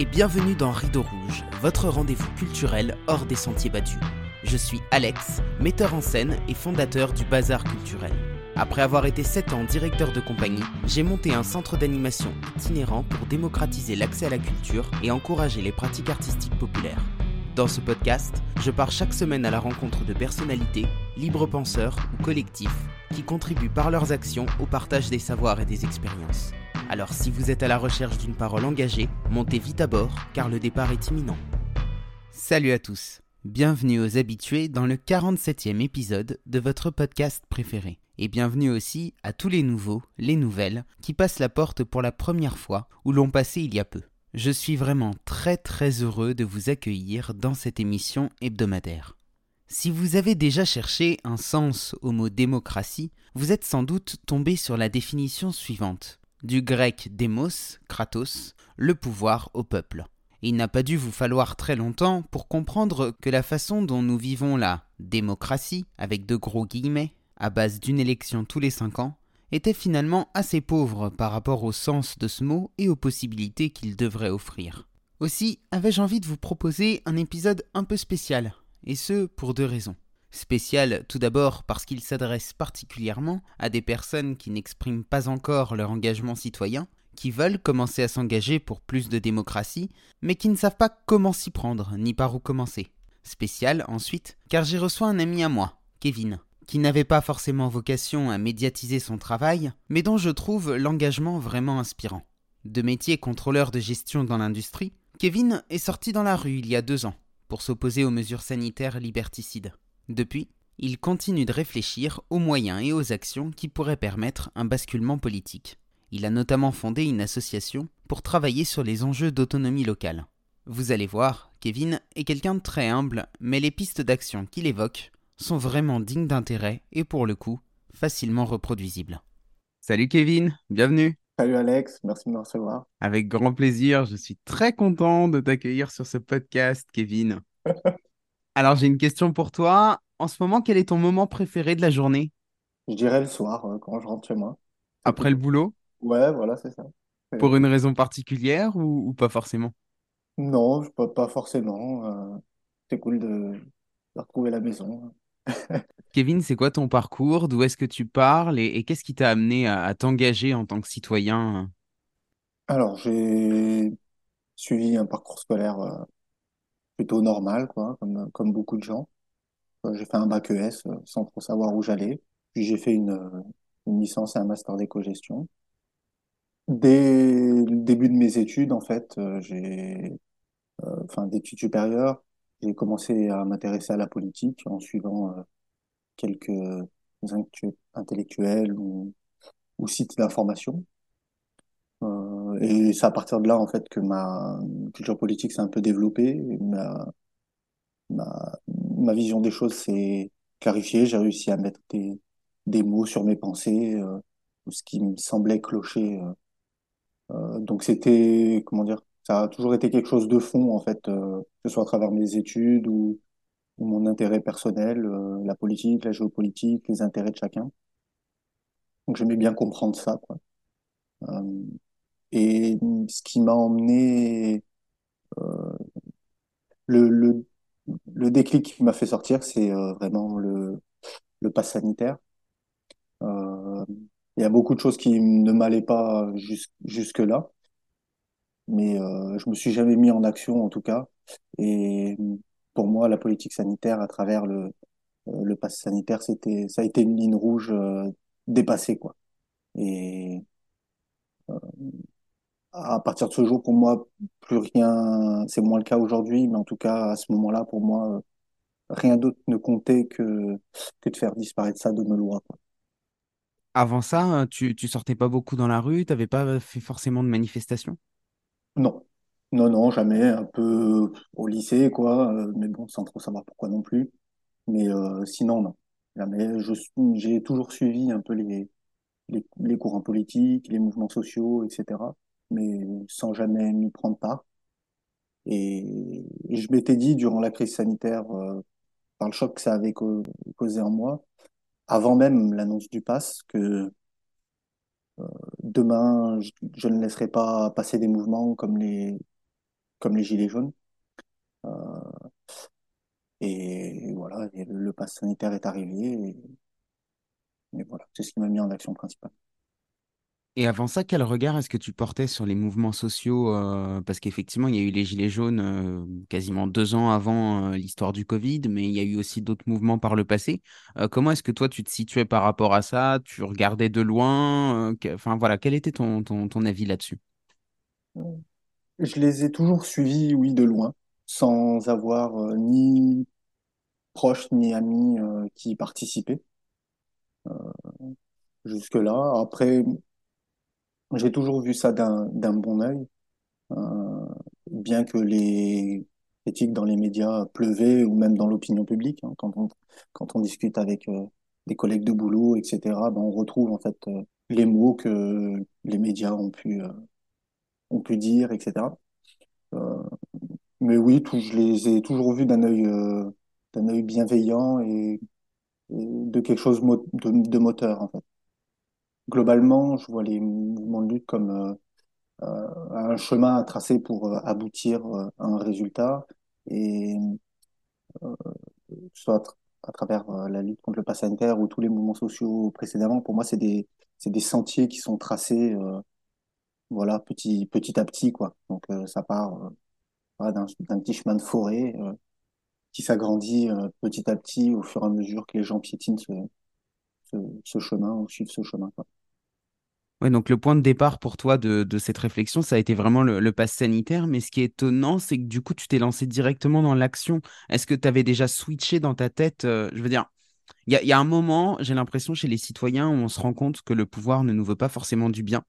Et bienvenue dans Rideau Rouge, votre rendez-vous culturel hors des sentiers battus. Je suis Alex, metteur en scène et fondateur du Bazar Culturel. Après avoir été 7 ans directeur de compagnie, j'ai monté un centre d'animation itinérant pour démocratiser l'accès à la culture et encourager les pratiques artistiques populaires. Dans ce podcast, je pars chaque semaine à la rencontre de personnalités, libres penseurs ou collectifs qui contribuent par leurs actions au partage des savoirs et des expériences. Alors si vous êtes à la recherche d'une parole engagée, montez vite à bord car le départ est imminent. Salut à tous, bienvenue aux habitués dans le 47e épisode de votre podcast préféré. Et bienvenue aussi à tous les nouveaux, les nouvelles, qui passent la porte pour la première fois ou l'ont passé il y a peu. Je suis vraiment très très heureux de vous accueillir dans cette émission hebdomadaire. Si vous avez déjà cherché un sens au mot démocratie, vous êtes sans doute tombé sur la définition suivante du grec démos, kratos, le pouvoir au peuple. Il n'a pas dû vous falloir très longtemps pour comprendre que la façon dont nous vivons la démocratie, avec de gros guillemets, à base d'une élection tous les cinq ans, était finalement assez pauvre par rapport au sens de ce mot et aux possibilités qu'il devrait offrir. Aussi avais-je envie de vous proposer un épisode un peu spécial, et ce pour deux raisons. Spécial tout d'abord parce qu'il s'adresse particulièrement à des personnes qui n'expriment pas encore leur engagement citoyen, qui veulent commencer à s'engager pour plus de démocratie, mais qui ne savent pas comment s'y prendre ni par où commencer. Spécial ensuite car j'ai reçu un ami à moi, Kevin, qui n'avait pas forcément vocation à médiatiser son travail, mais dont je trouve l'engagement vraiment inspirant. De métier contrôleur de gestion dans l'industrie, Kevin est sorti dans la rue il y a deux ans pour s'opposer aux mesures sanitaires liberticides. Depuis, il continue de réfléchir aux moyens et aux actions qui pourraient permettre un basculement politique. Il a notamment fondé une association pour travailler sur les enjeux d'autonomie locale. Vous allez voir, Kevin est quelqu'un de très humble, mais les pistes d'action qu'il évoque sont vraiment dignes d'intérêt et pour le coup, facilement reproduisibles. Salut Kevin, bienvenue. Salut Alex, merci de me recevoir. Avec grand plaisir, je suis très content de t'accueillir sur ce podcast, Kevin. Alors, j'ai une question pour toi. En ce moment, quel est ton moment préféré de la journée? Je dirais le soir, euh, quand je rentre chez moi. Après le boulot? Ouais, voilà, c'est ça. Pour une raison particulière ou, ou pas forcément? non, je pas forcément. euh, c'est cool de... de retrouver la maison. Kevin, c'est quoi ton parcours? D'où est-ce que tu parles et, et qu'est-ce qui t'a amené à, à t'engager en tant que citoyen? Alors, j'ai suivi un parcours scolaire euh, plutôt normal, quoi, comme, comme beaucoup de gens. Euh, J'ai fait un bac ES euh, sans trop savoir où j'allais. Puis j'ai fait une, euh, une licence et un master d'éco-gestion. Dès le début de mes études, en fait, j'ai, euh, d'études supérieures, j'ai commencé à m'intéresser à la politique en suivant quelques intellectu- intellectuels ou, ou sites d'information. Euh, et c'est à partir de là, en fait, que ma culture politique s'est un peu développée. Ma, ma, ma vision des choses s'est clarifiée. J'ai réussi à mettre des, des mots sur mes pensées, euh, ce qui me semblait clocher. euh, Euh, donc c'était, comment dire, ça a toujours été quelque chose de fond en fait, euh, que ce soit à travers mes études ou, ou mon intérêt personnel, euh, la politique, la géopolitique, les intérêts de chacun. Donc j'aimais bien comprendre ça, quoi. Et ce qui m'a emmené, euh, le, le, le déclic qui m'a fait sortir, c'est euh, vraiment le, le pass sanitaire. Euh, il y a beaucoup de choses qui ne m'allaient pas jus- jusque-là. mais euh, je me suis jamais mis en action en tout cas. Et pour moi, la politique sanitaire à travers le, euh, le pass sanitaire, c'était, ça a été une ligne rouge euh, dépassée quoi. Et à partir de ce jour, pour moi, plus rien, c'est moins le cas aujourd'hui, mais en tout cas à ce moment-là, pour moi, rien d'autre ne comptait que que de faire disparaître ça de nos lois. Avant ça, tu, tu sortais pas beaucoup dans la rue, t'avais pas fait forcément de manifestations? Non, non, non, jamais. Un peu au lycée quoi, euh, mais bon, sans trop savoir pourquoi non plus. Mais euh, sinon, non. Jamais. J'ai toujours suivi un peu les, les, les courants politiques, les mouvements sociaux, etc. Mais sans jamais m'y prendre part. Et, je m'étais dit, durant la crise sanitaire, euh, par le choc que ça avait causé en moi, avant même l'annonce du pass, que demain, je, ne laisserai pas passer des mouvements comme les, comme les Gilets jaunes. Et voilà, et le, le pass sanitaire est arrivé. Et, et voilà, c'est ce qui m'a mis en action principale. Et avant ça, quel regard est-ce que tu portais sur les mouvements sociaux euh, Parce qu'effectivement, il y a eu les Gilets jaunes euh, quasiment deux ans avant euh, l'histoire du Covid, mais il y a eu aussi d'autres mouvements par le passé. comment est-ce que toi, tu te situais par rapport à ça? Tu regardais de loin Enfin voilà, quel était ton, ton, ton avis là-dessus? Je les ai toujours suivis, oui, de loin, sans avoir ni proches ni amis qui y participaient jusque-là. Après, j'ai toujours vu ça d'un bon œil, euh, bien que les critiques dans les médias pleuvaient ou même dans l'opinion publique. hein, quand on quand on discute avec euh, des collègues de boulot, etc. Ben on retrouve en fait euh, les mots que les médias ont pu euh, ont pu dire, etc. Mais oui, tout, je les ai toujours vus d'un œil d'un œil bienveillant et, et de quelque chose de, de moteur en fait. Globalement, je vois les mouvements de lutte comme euh, euh, un chemin à tracer pour euh, aboutir à un résultat et soit à, tra- à travers la lutte contre le pass sanitaire ou tous les mouvements sociaux précédemment, pour moi, c'est des, des sentiers qui sont tracés, euh, voilà, petit, petit à petit, quoi. Donc, euh, ça part d'un, petit chemin de forêt qui s'agrandit petit à petit au fur et à mesure que les gens piétinent ce, ce, ce chemin ou suivent ce chemin, quoi. Ouais, donc le point de départ pour toi de, cette réflexion, ça a été vraiment le, le pass sanitaire. Mais ce qui est étonnant, c'est que du coup, tu t'es lancé directement dans l'action. Est-ce que tu avais déjà switché dans ta tête euh, Je veux dire, il y y a un moment, j'ai l'impression, chez les citoyens, où on se rend compte que le pouvoir ne nous veut pas forcément du bien.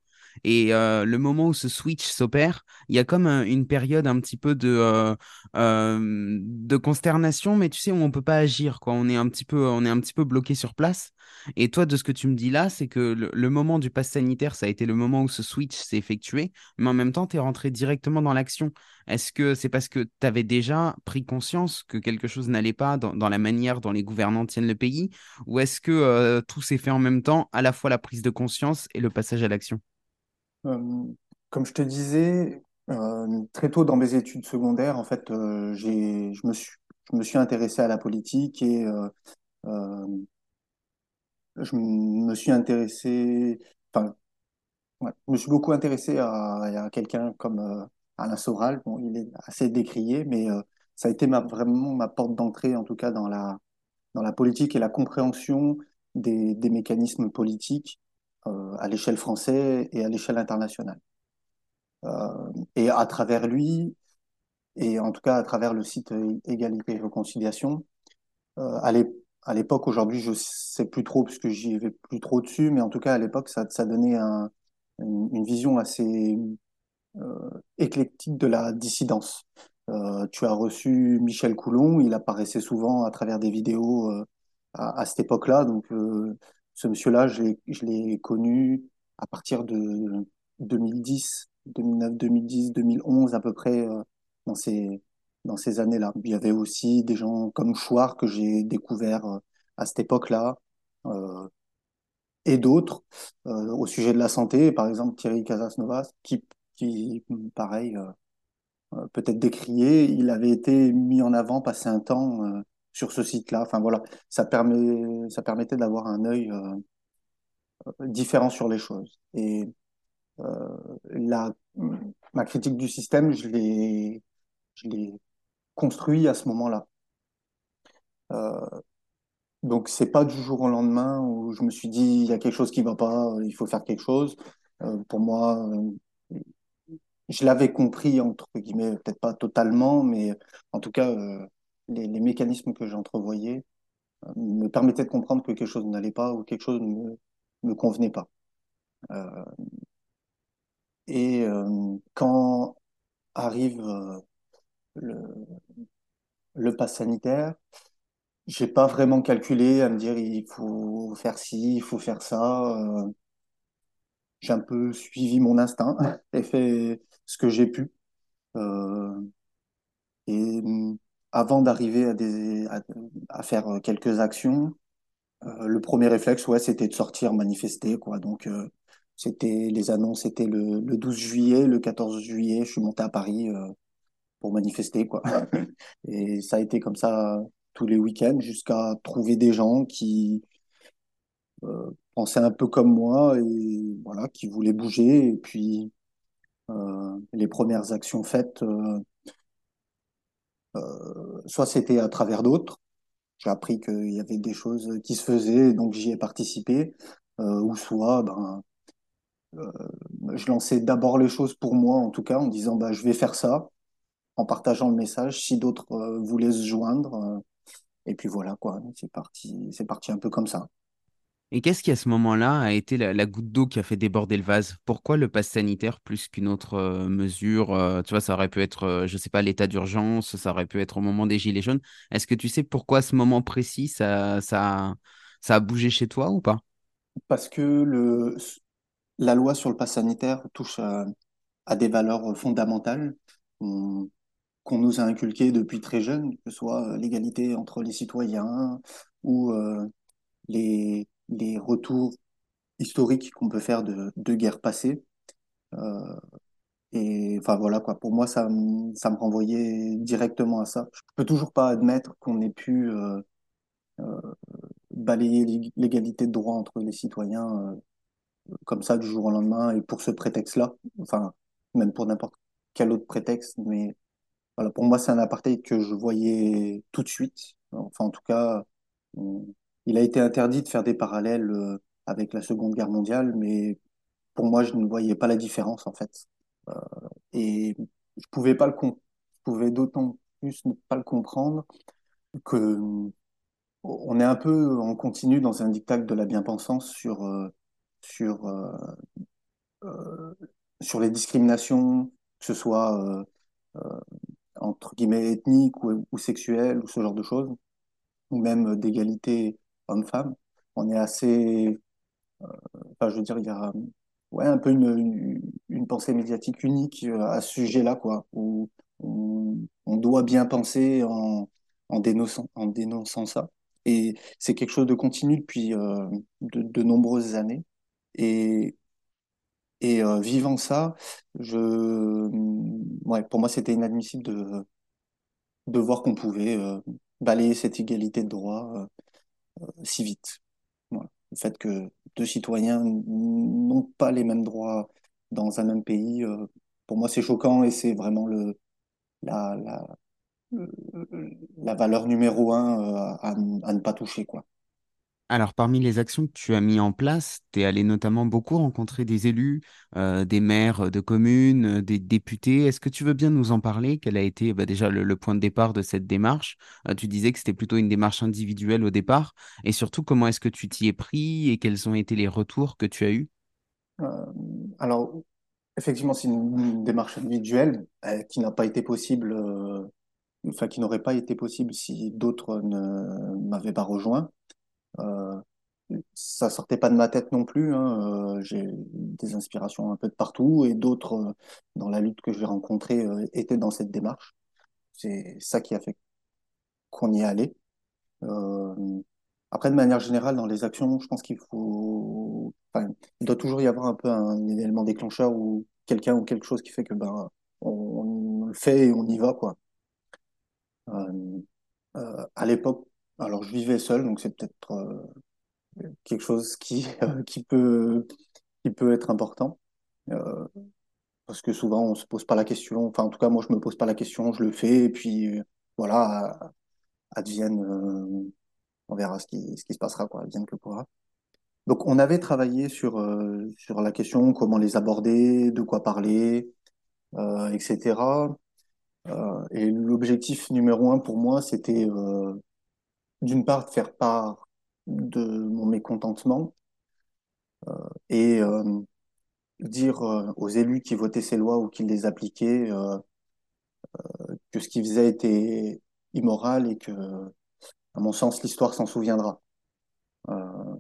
Et euh, le moment où ce switch s'opère, il y a comme un- une période un petit peu de, euh, euh, de consternation, mais tu sais, où on peut pas agir, quoi. On est un petit peu, on est un petit peu bloqué sur place. Et toi, de ce que tu me dis là, c'est que le, moment du pass sanitaire, ça a été le moment où ce switch s'est effectué, mais en même temps, tu es rentré directement dans l'action. Est-ce que c'est parce que tu avais déjà pris conscience que quelque chose n'allait pas dans, la manière dont les gouvernants tiennent le pays, ou est-ce que tout s'est fait en même temps, à la fois la prise de conscience et le passage à l'action? Euh, comme je te disais, euh, très tôt dans mes études secondaires, en fait, euh, j'ai, je me suis, je me suis intéressé à la politique et je me suis intéressé, enfin, ouais, je me suis beaucoup intéressé à, à quelqu'un comme Alain Soral. Bon, il est assez décrié, mais ça a été ma, vraiment ma porte d'entrée, en tout cas, dans la, dans la politique et la compréhension des, des mécanismes politiques à l'échelle française et à l'échelle internationale. Euh, et à travers lui, et en tout cas à travers le site Égalité et Réconciliation, euh, à l'é- à l'époque, aujourd'hui, je sais plus trop puisque j'y vais plus trop dessus, mais en tout cas à l'époque, ça, ça donnait un, une, vision assez euh, éclectique de la dissidence. Euh, tu as reçu Michel Coulon, il apparaissait souvent à travers des vidéos euh, à, à cette époque-là. Donc, euh, ce monsieur-là, je l'ai, connu à partir de 2010, 2009, 2010, 2011 à peu près euh, dans ces, dans ces années-là. Il y avait aussi des gens comme Chouard que j'ai découvert euh, à cette époque-là. Euh, et d'autres au sujet de la santé, par exemple Thierry Casasnovas, qui, qui pareil, peut-être décrié, il avait été mis en avant, passé un temps sur ce site-là. Enfin voilà, ça permet, ça permettait d'avoir un œil euh, différent sur les choses. Et euh, la, ma critique du système, je l'ai, je construit à ce moment-là. Euh, donc c'est pas du jour au lendemain où je me suis dit il y a quelque chose qui va pas, il faut faire quelque chose. Euh, pour moi, euh, je l'avais compris, entre guillemets, peut-être pas totalement, mais en tout cas, euh, les, mécanismes que j'entrevoyais euh, me permettaient de comprendre que quelque chose n'allait pas ou quelque chose ne me, convenait pas. Euh, et euh, quand arrive le, le pass sanitaire, j'ai pas vraiment calculé à me dire il faut faire ci, il faut faire ça. J'ai un peu suivi mon instinct et fait ce que j'ai pu. Et hum, avant d'arriver à, des, à, à faire euh, quelques actions, euh, le premier réflexe, ouais, c'était de sortir manifester, quoi. Donc, euh, c'était les annonces, c'était le, le 12 juillet, le 14 juillet, je suis monté à Paris. euh, pour manifester, quoi. Et ça a été comme ça tous les week-ends jusqu'à trouver des gens qui euh, pensaient un peu comme moi et voilà, qui voulaient bouger. Et puis, euh, les premières actions faites, soit c'était à travers d'autres. J'ai appris qu'il y avait des choses qui se faisaient, donc j'y ai participé. Euh, ou soit, ben, euh, je lançais d'abord les choses pour moi, en tout cas, en disant, bah, je vais faire ça, en partageant le message, si d'autres euh, voulaient se joindre. euh, et puis voilà, quoi. C'est parti, c'est parti un peu comme ça. Et qu'est-ce qui, à ce moment-là, a été la, goutte d'eau qui a fait déborder le vase? Pourquoi le pass sanitaire plus qu'une autre euh, mesure? euh, tu vois, ça aurait pu être, euh, je sais pas, l'état d'urgence, ça aurait pu être au moment des Gilets jaunes. Est-ce que tu sais pourquoi à ce moment précis, ça, ça, ça a bougé chez toi ou pas? Parce que le, la loi sur le pass sanitaire touche à, des valeurs fondamentales qu'on nous a inculquées depuis très jeune, que ce soit l'égalité entre les citoyens ou les, les retours historiques qu'on peut faire de, de guerres passées. Euh, et enfin voilà quoi, pour moi ça, ça me renvoyait directement à ça. Je peux toujours pas admettre qu'on ait pu euh, euh, balayer l'ég- l'égalité de droit entre les citoyens euh, comme ça du jour au lendemain et pour ce prétexte-là, enfin même pour n'importe quel autre prétexte, mais voilà, pour moi c'est un apartheid que je voyais tout de suite. Enfin en tout cas, il a été interdit de faire des parallèles euh, avec la Seconde Guerre mondiale, mais pour moi je ne voyais pas la différence en fait. Euh, et je pouvais pas le com- je pouvais d'autant plus ne pas le comprendre que on est un peu en continu dans un diktat de la bien-pensance sur euh, sur sur les discriminations, que ce soit entre guillemets ethniques ou, ou sexuelles ou ce genre de choses, ou même d'égalité homme-femme. On est assez Enfin, je veux dire, il y a ouais, un peu une, une, pensée médiatique unique euh, à ce sujet-là, quoi, où on, doit bien penser en, en dénonçant, en dénonçant ça. Et c'est quelque chose de continu depuis euh, de, nombreuses années. Et, et euh, vivant ça, je, ouais, pour moi, c'était inadmissible de, de voir qu'on pouvait euh, balayer cette égalité de droit euh, si vite. Le fait que deux citoyens n'ont pas les mêmes droits dans un même pays, euh, pour moi, c'est choquant et c'est vraiment le, la, la, la valeur numéro un euh, à, à ne pas toucher, quoi. Alors, parmi les actions que tu as mis en place, tu es allé notamment beaucoup rencontrer des élus, euh, des maires de communes, euh, des députés. Est-ce que tu veux bien nous en parler? Quel a été bah, déjà le, le point de départ de cette démarche? Euh, tu disais que c'était plutôt une démarche individuelle au départ. Et surtout, comment est-ce que tu t'y es pris et quels ont été les retours que tu as eus? Euh, alors, effectivement, c'est une, une démarche individuelle euh, qui n'a pas été possible, euh, enfin, qui n'aurait pas été possible si d'autres ne m'avaient pas rejoint. Euh, ça sortait pas de ma tête non plus. hein. Euh, j'ai des inspirations un peu de partout et d'autres euh, dans la lutte que j'ai rencontrée étaient dans cette démarche. C'est ça qui a fait qu'on y est allé. Après, de manière générale, dans les actions, je pense qu'il faut, enfin, il doit toujours y avoir un peu un élément déclencheur ou quelqu'un ou quelque chose qui fait que ben on, on le fait et on y va quoi. À l'époque, alors je vivais seul, donc c'est peut-être euh, quelque chose qui, euh, qui peut, qui peut être important. Euh, parce que souvent, on se pose pas la question. Enfin, en tout cas, moi, je me pose pas la question, je le fais, et puis euh, voilà, advienne, euh, on verra ce qui, ce qui se passera, quoi, advienne que pourra. Donc, on avait travaillé sur, euh, sur la question, comment les aborder, de quoi parler, etc. Et l'objectif numéro un pour moi, c'était d'une part de faire part de mon mécontentement et euh, dire euh, aux élus qui votaient ces lois ou qui les appliquaient euh, que ce qu'ils faisaient était immoral et que, à mon sens, l'histoire s'en souviendra. Euh,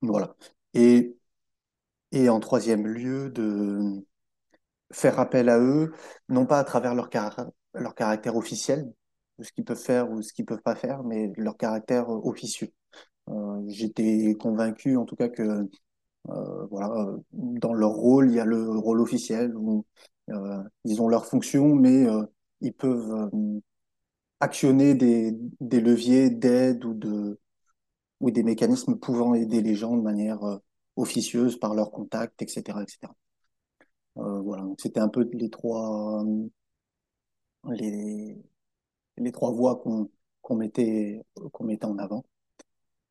voilà. Et, et en troisième lieu, de faire appel à eux, non pas à travers leur, car- leur caractère officiel, ce qu'ils peuvent faire ou ce qu'ils peuvent pas faire, mais leur caractère euh, officieux. Euh, j'étais convaincu, en tout cas, que euh, voilà, dans leur rôle, il y a le rôle officiel où ils ont leur fonction, mais ils peuvent actionner des, des leviers d'aide ou de ou des mécanismes pouvant aider les gens de manière officieuse par leurs contacts, etc., etc. voilà, c'était un peu les trois les les trois voies qu'on qu'on mettait qu'on mettait en avant.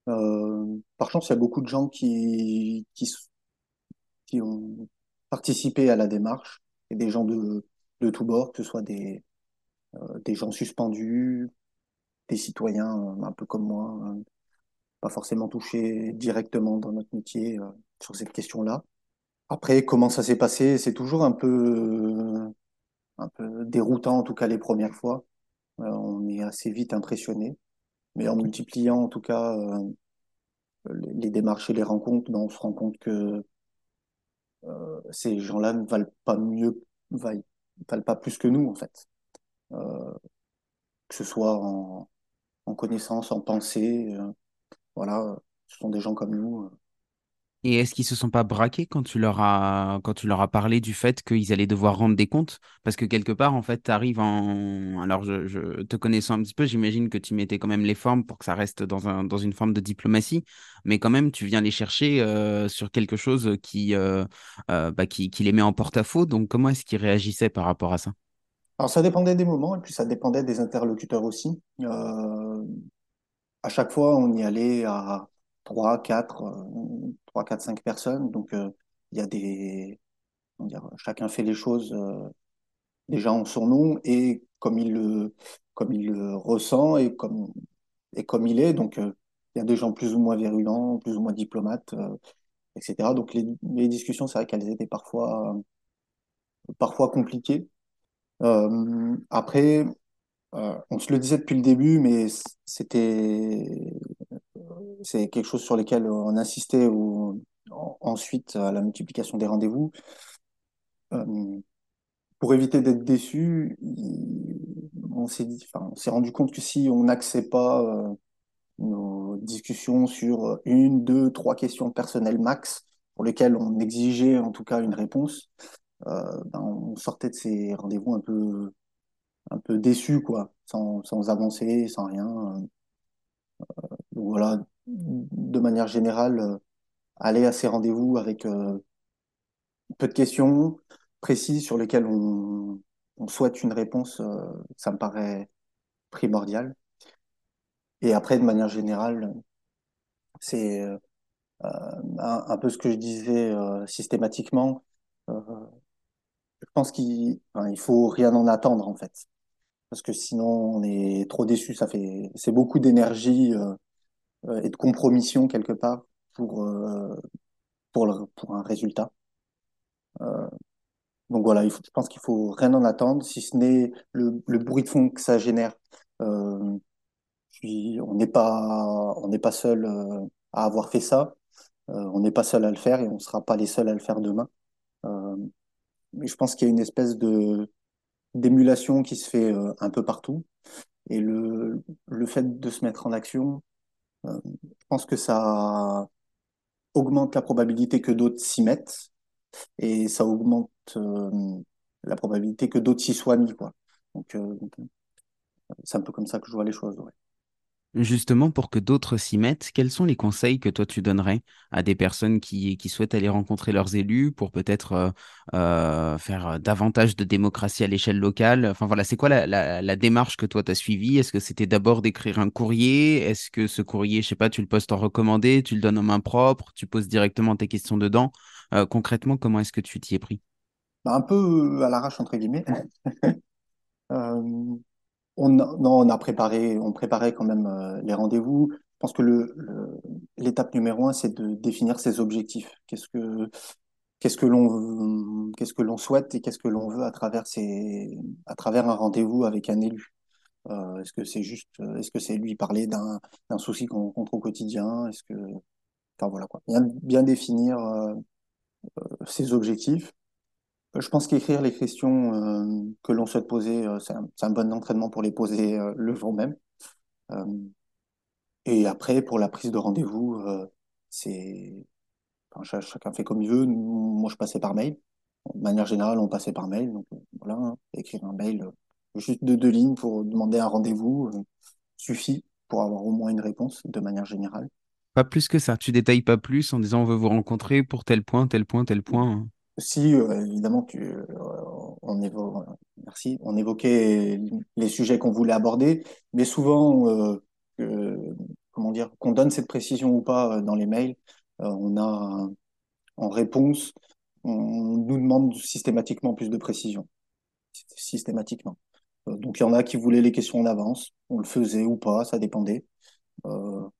Euh, par chance, il y a beaucoup de gens qui, qui, ont participé à la démarche, et des gens de, de tous bords, que ce soit des, euh, des gens suspendus, des citoyens euh, un peu comme moi, euh, pas forcément touchés directement dans notre métier sur cette question-là. Après, comment ça s'est passé, c'est toujours un peu, un peu déroutant, en tout cas les premières fois. On est assez vite impressionné, mais en multipliant en tout cas les démarches et les rencontres, ben, on se rend compte que euh, ces gens-là ne valent pas mieux, valent, valent pas plus que nous, en fait. Euh, que ce soit en, en connaissance, en pensée, euh, voilà, ce sont des gens comme nous. Et est-ce qu'ils se sont pas braqués quand tu leur as, quand tu leur parlé du fait qu'ils allaient devoir rendre des comptes? Parce que quelque part, en fait, tu arrives en... Alors, je, te connaissant un petit peu, j'imagine que tu mettais quand même les formes pour que ça reste dans, un, dans une forme de diplomatie, mais quand même, tu viens les chercher euh, sur quelque chose qui, euh, euh, bah, qui, qui les met en porte-à-faux. Donc, comment est-ce qu'ils réagissaient par rapport à ça? Alors, ça dépendait des moments et puis ça dépendait des interlocuteurs aussi. À chaque fois, on y allait à 3, 4, 3, 4, 5 personnes. Donc, euh, il y a des, chacun fait les choses euh, déjà en son nom et comme il le, comme il ressent et comme, et comme il est. Donc, euh, il y a des gens plus ou moins virulents, plus ou moins diplomates, etc. Donc, les, les discussions, c'est vrai qu'elles étaient parfois, parfois compliquées. Après, on se le disait depuis le début, mais c'était c'est quelque chose sur lequel on insistait ou, ensuite à la multiplication des rendez-vous. Euh, pour éviter d'être déçu, on s'est enfin, rendu compte que si on n'axait pas euh, nos discussions sur une, deux, trois questions personnelles max, pour lesquelles on exigeait en tout cas une réponse, euh, ben, on sortait de ces rendez-vous un peu, un peu déçu, quoi, sans, sans avancer, sans rien. Donc voilà, de manière générale, euh, aller à ces rendez-vous avec euh, peu de questions précises sur lesquelles on, on souhaite une réponse, euh, ça me paraît primordial. Et après, de manière générale, c'est un, peu ce que je disais systématiquement. Je pense qu'il enfin, il faut rien en attendre en fait, parce que sinon on est trop déçu. Ça fait c'est beaucoup d'énergie et de compromission quelque part pour pour le, pour un résultat. donc voilà, il faut, je pense qu'il faut rien en attendre, si ce n'est le, le bruit de fond que ça génère. Euh, puis on n'est pas on n'est pas seul à avoir fait ça. Euh, on n'est pas seul à le faire et on ne sera pas les seuls à le faire demain. Euh, mais je pense qu'il y a une espèce de d'émulation qui se fait euh, un peu partout. Et le, le fait de se mettre en action, euh, je pense que ça augmente la probabilité que d'autres s'y mettent et ça augmente euh, la probabilité que d'autres s'y soient mis. Quoi. Donc, euh, c'est un peu comme ça que je vois les choses. Ouais. Justement, pour que d'autres s'y mettent, quels sont les conseils que toi tu donnerais à des personnes qui, souhaitent aller rencontrer leurs élus pour peut-être euh, euh, faire davantage de démocratie à l'échelle locale? Enfin voilà, c'est quoi la, démarche que toi tu as suivie? Est-ce que c'était d'abord d'écrire un courrier? Est-ce que ce courrier, je sais pas, tu le postes en recommandé, tu le donnes en main propre, tu poses directement tes questions dedans? Euh, Concrètement, comment est-ce que tu t'y es pris? Bah, Un peu à l'arrache, entre guillemets. euh, on, non, on a préparé, on préparait quand même euh, les rendez-vous. Je pense que le, l'étape numéro un, c'est de définir ses objectifs. Qu'est-ce que, qu'est-ce que l'on, qu'est-ce que l'on souhaite et qu'est-ce que l'on veut à travers ces, à travers un rendez-vous avec un élu. Euh, est-ce que c'est juste, est-ce que c'est lui parler d'un, souci qu'on rencontre au quotidien? Est-ce que, enfin voilà quoi, bien, bien définir euh, ses objectifs je pense qu'écrire les questions euh, que l'on souhaite poser, euh, c'est un, bon entraînement pour les poser euh, le jour même. Et après, pour la prise de rendez-vous, c'est chacun fait comme il veut. Moi, je passais par mail. De manière générale, on passait par mail. Donc, voilà, hein, écrire un mail, juste de deux lignes pour demander un rendez-vous, suffit pour avoir au moins une réponse de manière générale. Pas plus que ça. Tu détailles pas plus en disant on veut vous rencontrer pour tel point, tel point, tel point. Si, euh, évidemment, tu, euh, on évo- merci, on évoquait les sujets qu'on voulait aborder, mais souvent, euh, comment dire, qu'on donne cette précision ou pas euh, dans les mails, on a en réponse, on nous demande systématiquement plus de précision, systématiquement. Donc il y en a qui voulaient les questions en avance, on le faisait ou pas, ça dépendait.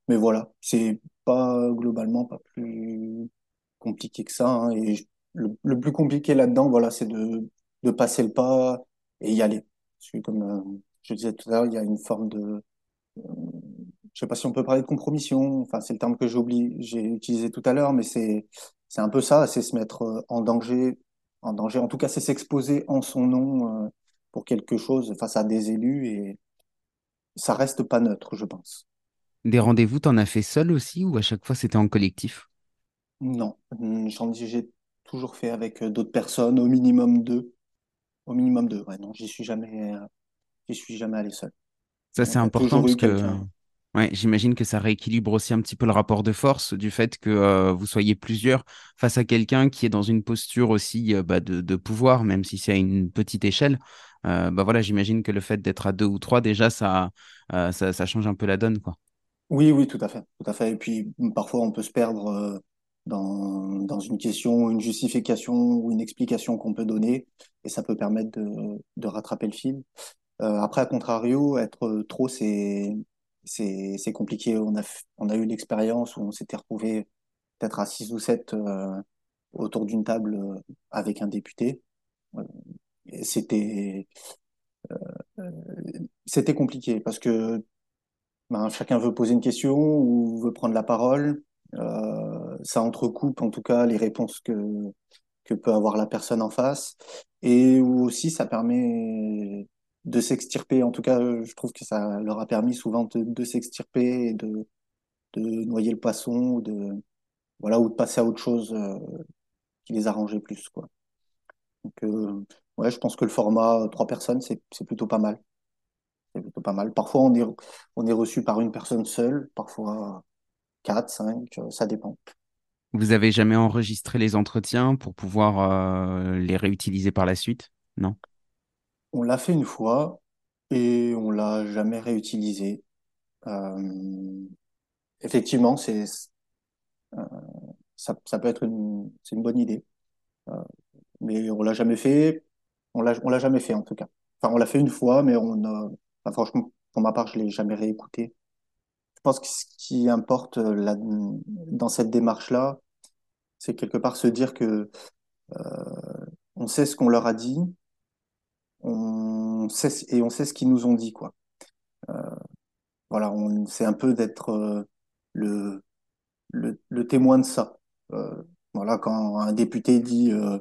Mais voilà, c'est pas globalement pas plus compliqué que ça. hein. et je- le, le plus compliqué là-dedans, voilà, c'est de, de passer le pas et y aller. Parce que comme euh, je disais tout à l'heure, il y a une forme de, euh, je sais pas si on peut parler de compromission. Enfin, c'est le terme que j'ai oublié, j'ai utilisé tout à l'heure, mais c'est c'est un peu ça, c'est se mettre euh, en danger, en danger. En tout cas, c'est s'exposer en son nom euh, pour quelque chose face à des élus et ça reste pas neutre, je pense. Des rendez-vous, t'en as fait seul aussi ou à chaque fois c'était en collectif? Non, j'en j'ai toujours fait avec euh, d'autres personnes, au minimum deux. Au minimum deux, ouais, non, j'y suis jamais, euh, j'y suis jamais allé seul. Ça, c'est important parce que ouais, j'imagine que ça rééquilibre aussi un petit peu le rapport de force du fait que euh, vous soyez plusieurs face à quelqu'un qui est dans une posture aussi euh, bah, de, de pouvoir, même si c'est à une petite échelle. Euh, bah voilà, j'imagine que le fait d'être à deux ou trois, déjà, ça, ça, ça change un peu la donne, quoi. Oui, oui, tout à fait, tout à fait. Et puis, parfois, on peut se perdre dans, dans une question, une justification ou une explication qu'on peut donner, et ça peut permettre de, de rattraper le fil. Euh, après, à contrario, être trop, c'est, c'est, compliqué. On a, on a eu l'expérience où on s'était retrouvé peut-être à six ou sept euh, autour d'une table euh, avec un député. Euh, C'était, euh, c'était compliqué parce que ben, chacun veut poser une question ou veut prendre la parole. Euh, ça entrecoupe en tout cas les réponses que, que peut avoir la personne en face. Et aussi, ça permet de s'extirper. En tout cas, je trouve que ça leur a permis souvent de, s'extirper et de, de noyer le poisson ou de, voilà, ou de passer à autre chose euh, qui les arrangeait plus, quoi. Donc, euh, ouais, je pense que le format euh, trois personnes, c'est, c'est plutôt pas mal. C'est plutôt pas mal. Parfois, on est, on est reçu par une personne seule, parfois quatre, cinq, euh, ça dépend. Vous avez jamais enregistré les entretiens pour pouvoir euh, les réutiliser par la suite? Non? On l'a fait une fois et on l'a jamais réutilisé. Euh, effectivement, c'est, euh, ça, ça peut être une, c'est une bonne idée, mais on l'a jamais fait. On l'a, on l'a jamais fait en tout cas. Enfin, on l'a fait une fois, mais on enfin, franchement, pour ma part, je l'ai jamais réécouté. Je pense que ce qui importe euh, dans cette démarche-là, c'est quelque part se dire que euh, on sait ce qu'on leur a dit, on sait et on sait ce qu'ils nous ont dit, quoi. Voilà, on, c'est un peu d'être euh, le, le, témoin de ça. Euh, voilà, quand un député dit euh,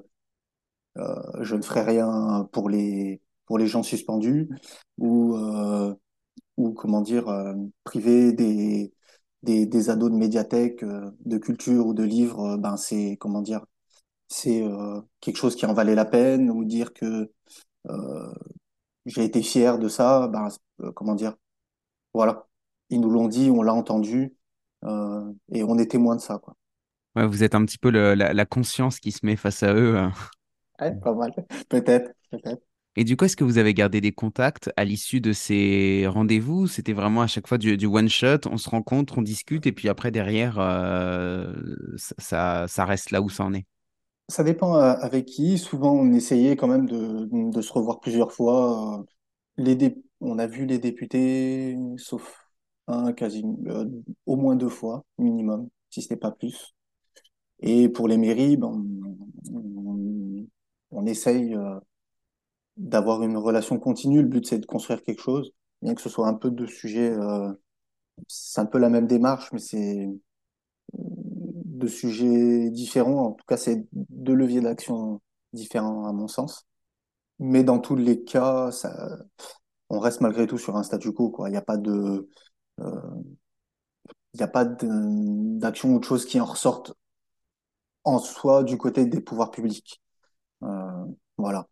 euh, je ne ferai rien pour les pour les gens suspendus ou euh, ou comment dire euh, priver des, des des ados de médiathèque euh, de culture ou de livres, euh, ben c'est comment dire c'est quelque chose qui en valait la peine ou dire que j'ai été fier de ça, ben comment dire voilà, ils nous l'ont dit, on l'a entendu euh, et on est témoin de ça quoi. Ouais, vous êtes un petit peu le- la, la conscience qui se met face à eux. euh. Ouais, pas mal. Peut-être, peut-être. Et du coup, est-ce que vous avez gardé des contacts à l'issue de ces rendez-vous? C'était vraiment à chaque fois du, du one shot, on se rencontre, on discute, et puis après, derrière, euh, ça, reste là où ça en est? Ça dépend euh, avec qui. Souvent, on essayait quand même de, se revoir plusieurs fois. On a vu les députés, sauf un, quasi, euh, au moins deux fois, minimum, si ce n'est pas plus. Et pour les mairies, ben, on, essaye d'avoir une relation continue. Le but, c'est de construire quelque chose, bien que ce soit un peu de sujets. euh, c'est un peu la même démarche, mais c'est de sujets différents. En tout cas, c'est deux leviers d'action différents à mon sens. Mais dans tous les cas, ça, on reste malgré tout sur un statu quo. Il n'y a pas de, euh, il n'y a pas d'action ou de choses qui en ressortent en soi du côté des pouvoirs publics. Euh, voilà.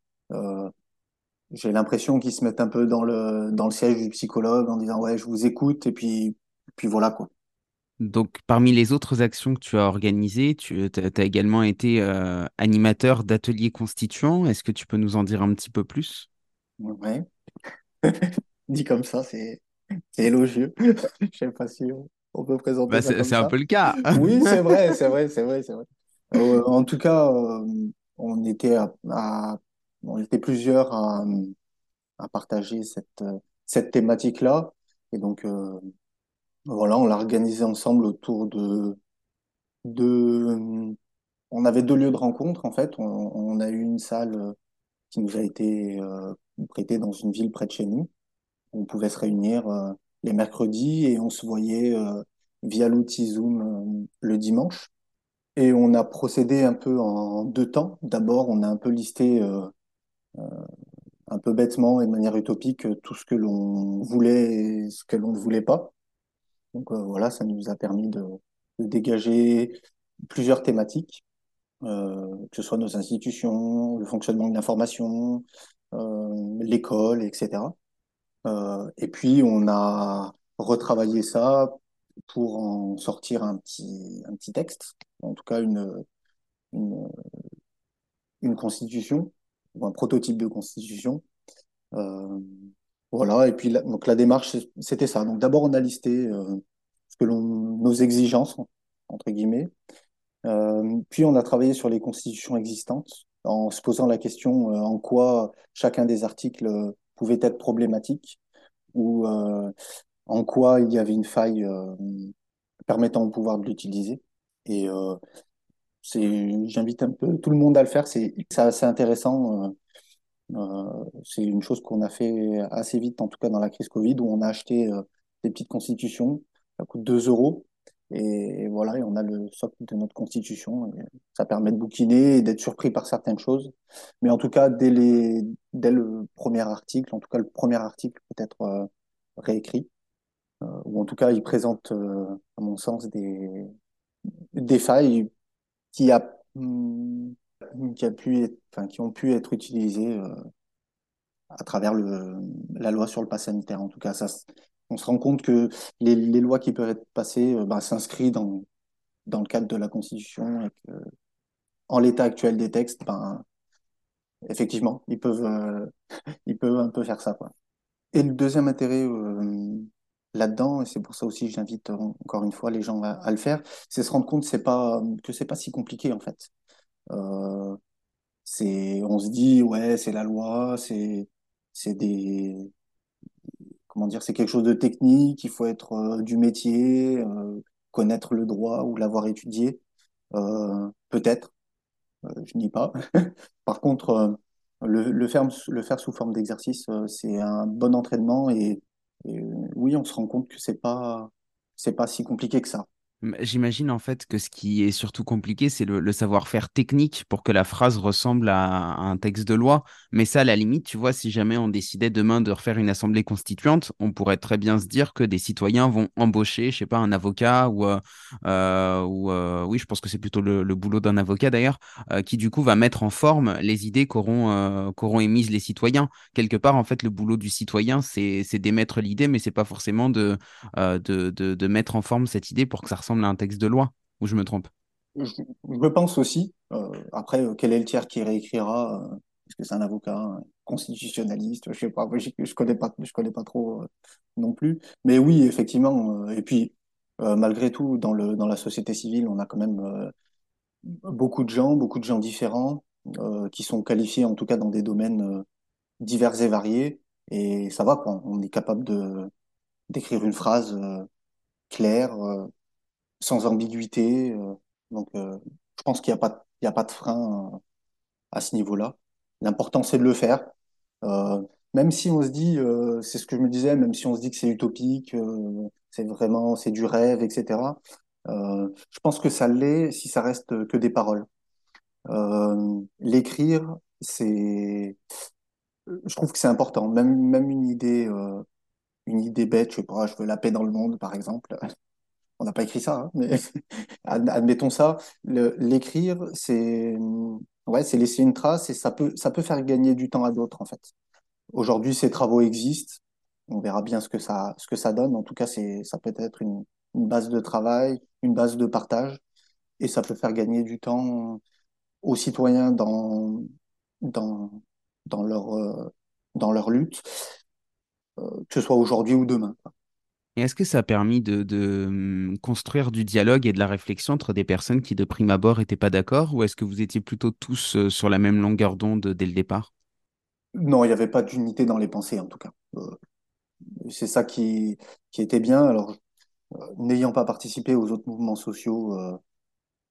J'ai l'impression qu'ils se mettent un peu dans le, dans le siège du psychologue en disant, ouais, je vous écoute, et puis, puis voilà, quoi. Donc, parmi les autres actions que tu as organisées, tu as également été euh, animateur d'ateliers constituants. Est-ce que tu peux nous en dire un petit peu plus? Ouais. Dit comme ça, c'est élogieux. Je sais pas si on peut présenter Bah, c'est un peu le cas. Oui, c'est vrai, c'est vrai, c'est vrai, c'est vrai. Euh, en tout cas, euh, on était à, à- on était plusieurs à, partager cette cette thématique-là, et donc euh, voilà, on l'a organisé ensemble autour de de. On avait deux lieux de rencontre en fait. On, a eu une salle qui nous a été euh, prêtée dans une ville près de chez nous. On pouvait se réunir euh, les mercredis et on se voyait via l'outil Zoom le dimanche. Et on a procédé un peu en deux temps. D'abord, on a un peu listé un peu bêtement et de manière utopique euh, tout ce que l'on voulait et ce que l'on ne voulait pas. Donc euh, voilà, ça nous a permis de, dégager plusieurs thématiques, euh, que ce soit nos institutions, le fonctionnement de l'information, euh, l'école, etc. Euh, et puis on a retravaillé ça pour en sortir un petit, un petit texte, en tout cas une, une constitution, un prototype de constitution. Euh, voilà, et puis la, démarche, c'était ça. Donc d'abord, on a listé euh, ce que nos exigences, entre guillemets. Euh, puis on a travaillé sur les constitutions existantes en se posant la question en quoi chacun des articles pouvait être problématique ou en quoi il y avait une faille permettant au pouvoir de l'utiliser. Et j'invite un peu tout le monde à le faire. C'est c'est assez intéressant. Euh, euh, c'est une chose qu'on a fait assez vite, en tout cas dans la crise Covid, où on a acheté euh, des petites constitutions. Ça coûte 2 euros. Et, voilà, et on a le socle de notre constitution. Ça permet de bouquiner et d'être surpris par certaines choses. Mais en tout cas, dès les, dès le premier article, en tout cas le premier article peut être réécrit, ou en tout cas il présente, à mon sens, des, des failles qui a, hum, qui a pu être, enfin, qui ont pu être utilisées euh, à travers le, la loi sur le pass sanitaire. En tout cas, ça, on se rend compte que les, les lois qui peuvent être passées bah, s'inscrivent dans, dans le cadre de la Constitution et que, en l'état actuel des textes, ben, effectivement, ils peuvent, euh, ils peuvent un peu faire ça, quoi. Et le deuxième intérêt là-dedans, et c'est pour ça aussi que j'invite euh, encore une fois les gens à, le faire, c'est se rendre compte c'est pas, que c'est pas si compliqué en fait. Euh, c'est, on se dit, ouais, c'est la loi, c'est, c'est des, comment dire, c'est quelque chose de technique, il faut être euh, du métier, connaître le droit ou l'avoir étudié. Peut-être, je n'y pas. Par contre, le, le faire, le faire sous forme d'exercice, c'est un bon entraînement et, euh, oui, on se rend compte que c'est pas, c'est pas si compliqué que ça. J'imagine en fait que ce qui est surtout compliqué, c'est le, savoir-faire technique pour que la phrase ressemble à, un texte de loi. Mais ça, à la limite, tu vois, si jamais on décidait demain de refaire une assemblée constituante, on pourrait très bien se dire que des citoyens vont embaucher, je sais pas, un avocat ou, euh, euh, euh, oui, je pense que c'est plutôt le, boulot d'un avocat d'ailleurs, qui du coup va mettre en forme les idées qu'auront qu'auront émises les citoyens. Quelque part, en fait, le boulot du citoyen, c'est d'émettre l'idée, mais c'est pas forcément de de, de, de mettre en forme cette idée pour que ça ressemble à un texte de loi, ou je me trompe? Je, je pense aussi. euh, après, euh, quel est le tiers qui réécrira? euh, Est-ce que c'est un avocat, un constitutionnaliste? Je sais pas. Je, je connais pas, connais pas trop non plus. Mais oui, effectivement. et puis, malgré tout, dans le, dans la société civile, on a quand même beaucoup de gens, beaucoup de gens différents, qui sont qualifiés, en tout cas, dans des domaines divers et variés. Et ça va. On est capable d'écrire une phrase claire, sans ambiguïté. euh. donc, euh, je pense qu'il n'y a pas, il y a pas de frein euh, à ce niveau-là. L'important, c'est de le faire. Même si on se dit, c'est ce que je me disais, même si on se dit que c'est utopique, c'est vraiment, c'est du rêve, etc. Je pense que ça l'est si ça reste que des paroles. L'écrire, c'est, je trouve que c'est important. Même, même une idée, euh, une idée bête, je sais pas, je veux la paix dans le monde, par exemple. On n'a pas écrit ça, hein, mais ad- admettons ça. L'écrire, c'est, Ouais, c'est laisser une trace et ça peut, ça peut faire gagner du temps à d'autres, en fait. Aujourd'hui, ces travaux existent. On verra bien ce que ça, ce que ça donne. En tout cas, c'est, ça peut être une, une base de travail, une base de partage et ça peut faire gagner du temps aux citoyens dans, dans, dans leur, euh, dans leur lutte, euh, que ce soit aujourd'hui ou demain. Est-ce que ça a permis de, hum, construire du dialogue et de la réflexion entre des personnes qui, de prime abord, n'étaient pas d'accord, ou est-ce que vous étiez plutôt tous sur la même longueur d'onde dès le départ? Non, il n'y avait pas d'unité dans les pensées, en tout cas. C'est ça qui, était bien. Alors, n'ayant pas participé aux autres mouvements sociaux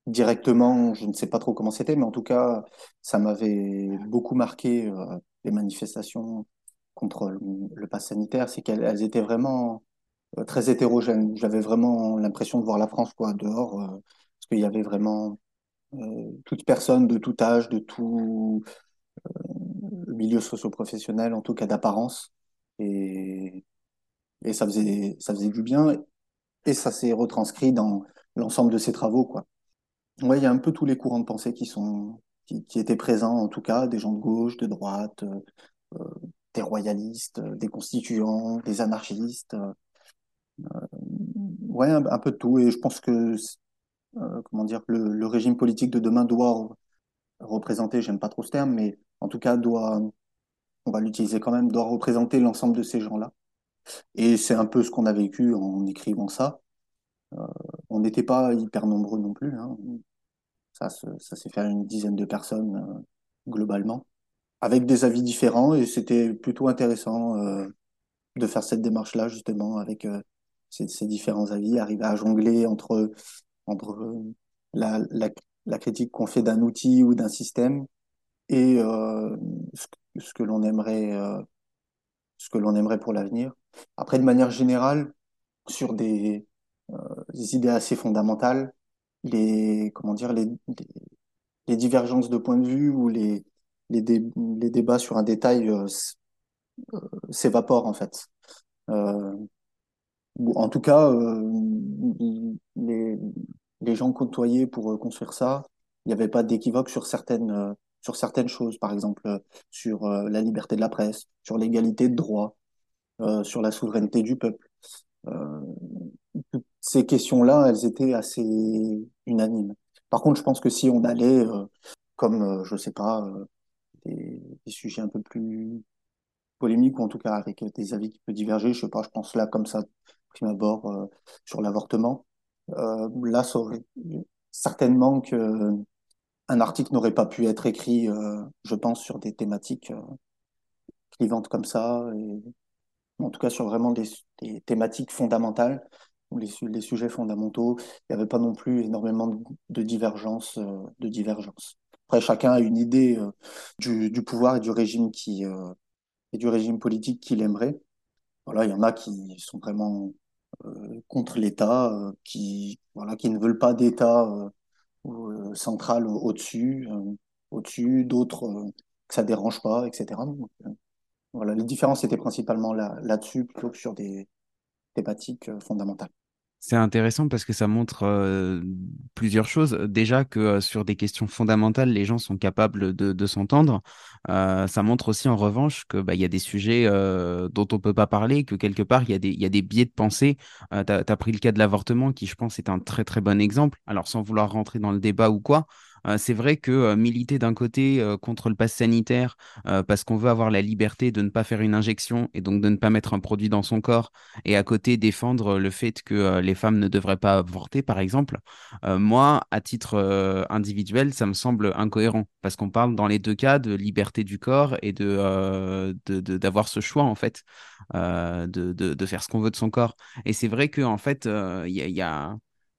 directement, je ne sais pas trop comment c'était, mais en tout cas, ça m'avait beaucoup marqué, les manifestations contre le, pass sanitaire, c'est qu'elles elles étaient vraiment très hétérogènes. J'avais vraiment l'impression de voir la France quoi, dehors, euh, parce qu'il y avait vraiment euh, toute personne de tout âge, de tout milieu socio-professionnel, en tout cas d'apparence. Et, et ça faisait, ça faisait du bien. Et ça s'est retranscrit dans l'ensemble de ces travaux, quoi. Ouais, il y a un peu tous les courants de pensée qui sont, qui, étaient présents, en tout cas, des gens de gauche, de droite, euh, euh, des royalistes, euh, des constituants, des anarchistes. Euh, ouais, un, peu de tout. Et je pense que, euh, comment dire, le, régime politique de demain doit représenter, j'aime pas trop ce terme, mais en tout cas, doit, on va l'utiliser quand même, doit représenter l'ensemble de ces gens-là. Et c'est un peu ce qu'on a vécu en écrivant ça. On n'était pas hyper nombreux non plus, hein. Ça, ça s'est fait à une dizaine de personnes euh, globalement, avec des avis différents, et c'était plutôt intéressant euh, de faire cette démarche-là, justement, avec euh, ces, ces différents avis, arriver à jongler entre, entre euh, la, la, la critique qu'on fait d'un outil ou d'un système et euh, ce, que- l'on aimerait, euh, ce que l'on aimerait pour l'avenir. Après, de manière générale, sur des, euh, des idées assez fondamentales, les, comment dire, les, les, divergences de point de vue ou les, les, les débats sur un détail euh, s- s'évaporent en fait. En tout cas, euh, les, les gens côtoyés pour euh, construire ça, il n'y avait pas d'équivoque sur certaines, euh, sur certaines choses, par exemple sur la liberté de la presse, sur l'égalité de droit, sur la souveraineté du peuple. Toutes ces questions-là, elles étaient assez unanimes. Par contre, je pense que si on allait, euh, comme, euh, je sais pas, euh, des, des sujets un peu plus polémiques, ou en tout cas avec des avis qui peuvent diverger, je sais pas, je pense là comme ça, prime abord, euh, sur l'avortement, euh, là, certainement que un article n'aurait pas pu être écrit, euh, je pense, sur des thématiques clivantes comme ça, en tout cas sur vraiment des, thématiques fondamentales, les, su- les sujets fondamentaux. Il n'y avait pas non plus énormément de, divergences. Après, chacun a une idée du, pouvoir et du régime qui et du régime politique qu'il aimerait. Voilà, il y en a qui sont vraiment euh, contre l'État, euh, qui voilà, qui ne veulent pas d'État euh, euh, central au-dessus, euh, au-dessus, d'autres euh, que ça dérange pas, etc. Voilà, les différences étaient principalement là, là-dessus plutôt que sur des thématiques fondamentales. C'est intéressant parce que ça montre plusieurs choses. Déjà que sur des questions fondamentales, les gens sont capables de, s'entendre. Ça montre aussi en revanche que bah, y a des sujets dont on peut pas parler, que quelque part il y a des, biais de pensée. Tu as, pris le cas de l'avortement qui, je pense, est un très très bon exemple. Alors sans vouloir rentrer dans le débat ou quoi, c'est vrai que militer d'un côté contre le pass sanitaire parce qu'on veut avoir la liberté de ne pas faire une injection et donc de ne pas mettre un produit dans son corps et à côté défendre le fait que les femmes ne devraient pas avorter, par exemple, moi, à titre individuel, ça me semble incohérent parce qu'on parle dans les deux cas de liberté du corps et de, d'avoir ce choix, en fait, de, de, faire ce qu'on veut de son corps. Et c'est vrai que, en fait, il y a,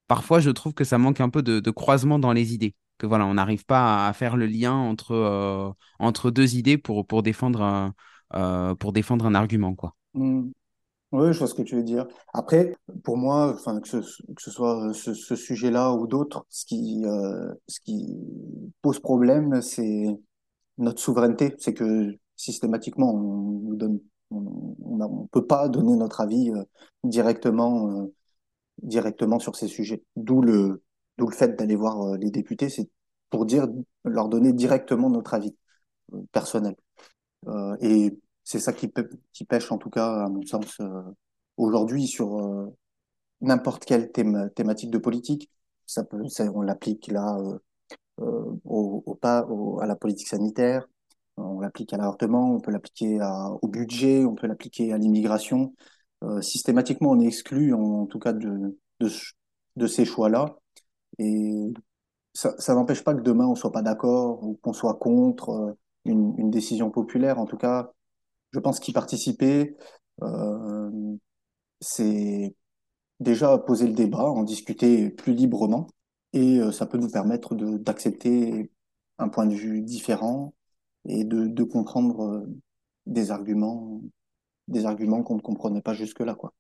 parfois, je trouve que ça manque un peu de croisement dans les idées. Que voilà, on n'arrive pas à faire le lien entre, euh, entre deux idées pour, pour défendre un, euh, pour défendre un argument, quoi. Hmm. Oui, je vois ce que tu veux dire. Après, pour moi, que ce, soit ce, ce sujet-là ou d'autres, ce qui, euh, pose problème, c'est notre souveraineté. C'est que systématiquement, on on peut pas donner notre avis euh, directement, euh, directement sur ces sujets. D'où le, d'où le fait d'aller voir euh, les députés. C'est pour dire, leur donner directement notre avis personnel. et c'est ça qui, pêche, en tout cas, à mon sens, aujourd'hui sur n'importe quelle thématique de politique. Ça peut, on l'applique là au, pas, à la politique sanitaire, on l'applique à l'avortement, on peut l'appliquer au budget, on peut l'appliquer à l'immigration. Euh, systématiquement, on est exclu, en, tout cas, de ces choix-là. Et ça, ça n'empêche pas que demain, on soit pas d'accord ou qu'on soit contre euh, une, une, décision populaire. En tout cas, je pense qu'y participer, euh, c'est déjà poser le débat, en discuter plus librement. Et euh, ça peut nous permettre d'accepter un point de vue différent et de, de comprendre euh, des arguments, des arguments qu'on ne comprenait pas jusque-là, quoi.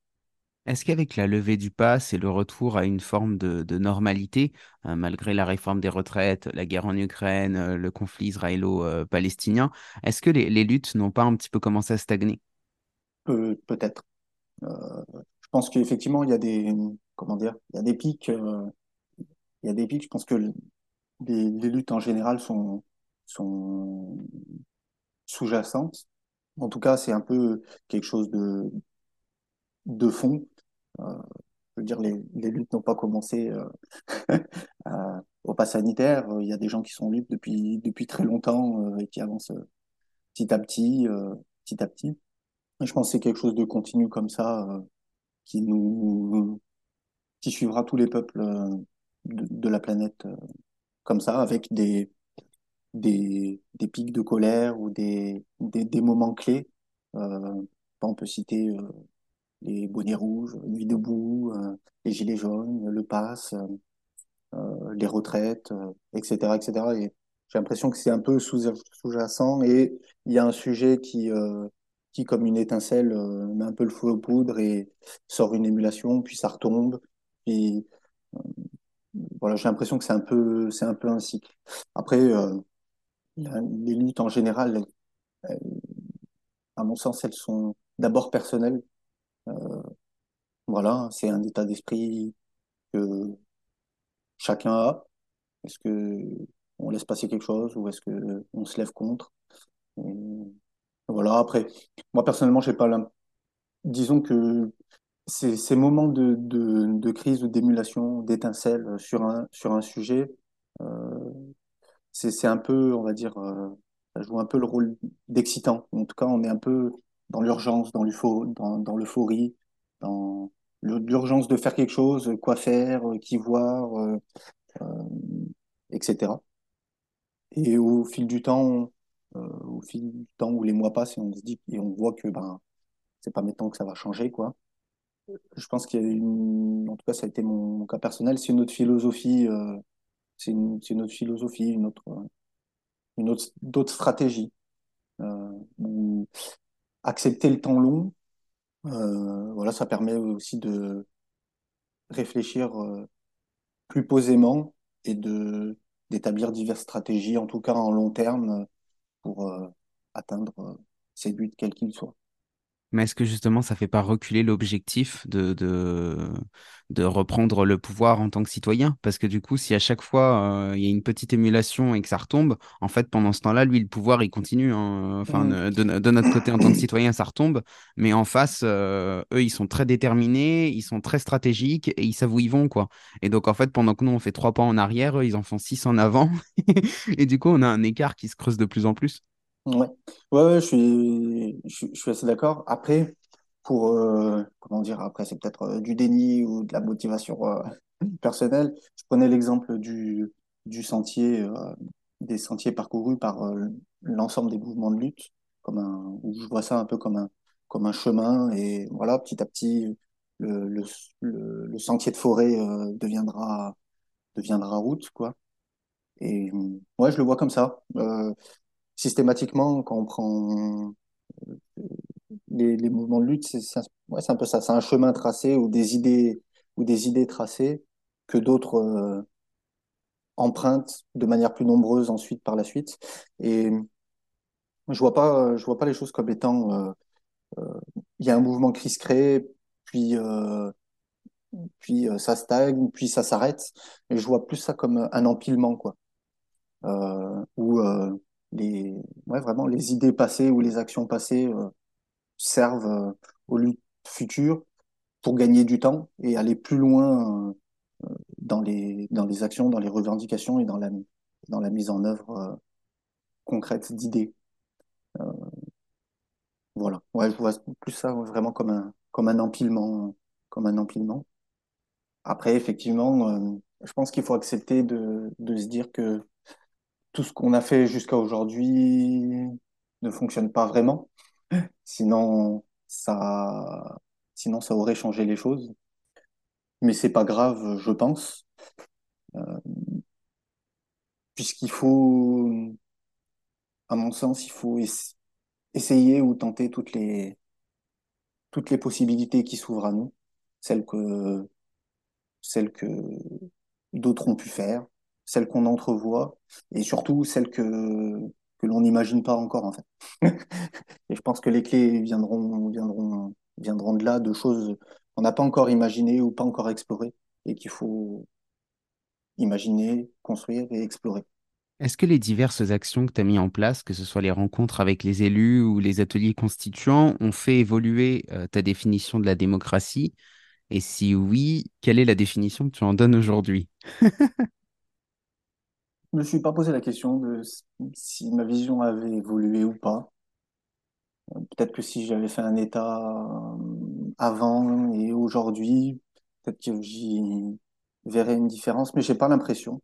Est-ce qu'avec la levée du pass et le retour à une forme de, normalité, hein, malgré la réforme des retraites, la guerre en Ukraine, euh, le conflit israélo-palestinien, est-ce que les, luttes n'ont pas un petit peu commencé à stagner? Peut-être. Euh, je pense qu'effectivement, il y a des, comment dire, il y a des pics. Euh, il y a des pics. Je pense que les, luttes en général sont sous-jacentes. En tout cas, c'est un peu quelque chose de, de fond. Euh, je veux dire, les, les luttes n'ont pas commencé euh, au pas sanitaire. Il y a des gens qui sont libres depuis, depuis très longtemps euh, et qui avancent euh, petit à petit, euh, petit à petit. Et je pense que c'est quelque chose de continu comme ça euh, qui nous qui suivra tous les peuples de, de la planète comme ça, avec des, des, des pics de colère ou des, des, des moments clés. Euh, on peut citer euh, les bonnets rouges, Nuit debout, euh, les gilets jaunes, le pass, euh, les retraites, etc., etc. Et j'ai l'impression que c'est un peu sous-jacent et il y a un sujet qui, qui comme une étincelle, met un peu le feu aux poudres et sort une émulation, puis ça retombe, puis voilà, j'ai l'impression que c'est un peu, c'est un peu un cycle. Après, euh, les luttes en général, à mon sens, elles sont d'abord personnelles. Euh, voilà, c'est un état d'esprit que chacun a. Est-ce que on laisse passer quelque chose ou est-ce que on se lève contre? Voilà. Après, moi personnellement, j'ai pas. Disons que ces, ces moments de, de, de crise ou d'émulation, d'étincelle sur un sur un sujet. Euh, c'est un peu, on va dire, euh, ça joue un peu le rôle d'excitant. En tout cas, on est un peu dans l'urgence, dans l'euphorie, dans, l'urgence de faire quelque chose, quoi faire, euh, qui voir, euh, euh, etc. Et au fil du temps, euh, au fil du temps où les mois passent et on se dit et on voit que ben c'est pas maintenant que ça va changer, quoi. Je pense qu'il y a une, en tout cas, ça a été mon, cas personnel, c'est une autre philosophie. Euh, c'est une, une, autre philosophie, une autre, une autre, d'autres stratégies. Euh, accepter le temps long, euh, ça permet aussi de réfléchir euh, plus posément et d'établir diverses stratégies, en tout cas en long terme, pour euh, atteindre ses buts, quels qu'ils soient. Mais est-ce que justement ça fait pas reculer l'objectif de, de, de reprendre le pouvoir en tant que citoyen? Parce que du coup, si à chaque fois euh, il y a une petite émulation et que ça retombe, en fait, pendant ce temps-là, lui, le pouvoir, il continue. hein. Enfin, Mmh. de, de notre côté, en tant que citoyen, ça retombe. Mais en face, euh, eux, ils sont très déterminés, ils sont très stratégiques et ils savent où ils vont, quoi. Et donc, en fait, pendant que nous, on fait trois pas en arrière, eux, ils en font six en avant. Et du coup, on a un écart qui se creuse de plus en plus. Ouais, ouais, je suis, je, assez d'accord. Après, pour, euh, comment dire, après, c'est peut-être euh, du déni ou de la motivation euh, personnelle. Je prenais l'exemple du, du sentier, des sentiers parcourus par l'ensemble des mouvements de lutte, comme un, où je vois ça un peu comme un, comme un chemin. Et voilà, petit à petit, le, le, le, sentier de forêt deviendra, deviendra route, quoi. Et ouais, je le vois comme ça. Systématiquement, quand on prend les, les mouvements de lutte, c'est un, peu ça. C'est un chemin tracé ou des idées ou des idées tracées que d'autres euh, empruntent de manière plus nombreuse ensuite par la suite. Et je vois pas, je vois pas les choses comme étant euh, euh, il y a un mouvement qui se crée, puis euh, puis euh, ça stagne, puis ça s'arrête. Et je vois plus ça comme un empilement, quoi. euh, où euh, les, ouais, vraiment les idées passées ou les actions passées euh, servent euh, aux luttes futures pour gagner du temps et aller plus loin euh, dans les, dans les actions, dans les revendications et dans la, dans la mise en œuvre concrète d'idées. Voilà. Ouais, je vois plus ça vraiment comme un, comme un empilement, comme un empilement. Après, effectivement, je pense qu'il faut accepter de, de se dire que tout ce qu'on a fait jusqu'à aujourd'hui ne fonctionne pas vraiment. Sinon, ça, sinon, ça aurait changé les choses. Mais c'est pas grave, je pense, euh, puisqu'il faut, à mon sens, il faut es- essayer ou tenter toutes les, toutes les possibilités qui s'ouvrent à nous, celles que, celles que d'autres ont pu faire, celles qu'on entrevoit, et surtout celles que, que l'on n'imagine pas encore, en fait. Et je pense que les clés viendront, viendront, viendront de là, de choses qu'on n'a pas encore imaginées ou pas encore explorées, et qu'il faut imaginer, construire et explorer. Est-ce que les diverses actions que tu as mis en place, que ce soit les rencontres avec les élus ou les ateliers constituants, ont fait évoluer euh, ta définition de la démocratie? Et si oui, quelle est la définition que tu en donnes aujourd'hui? Je me suis pas posé la question de si ma vision avait évolué ou pas. Peut-être que si j'avais fait un état euh, avant et aujourd'hui, peut-être que j'y verrais une différence, mais j'ai pas l'impression.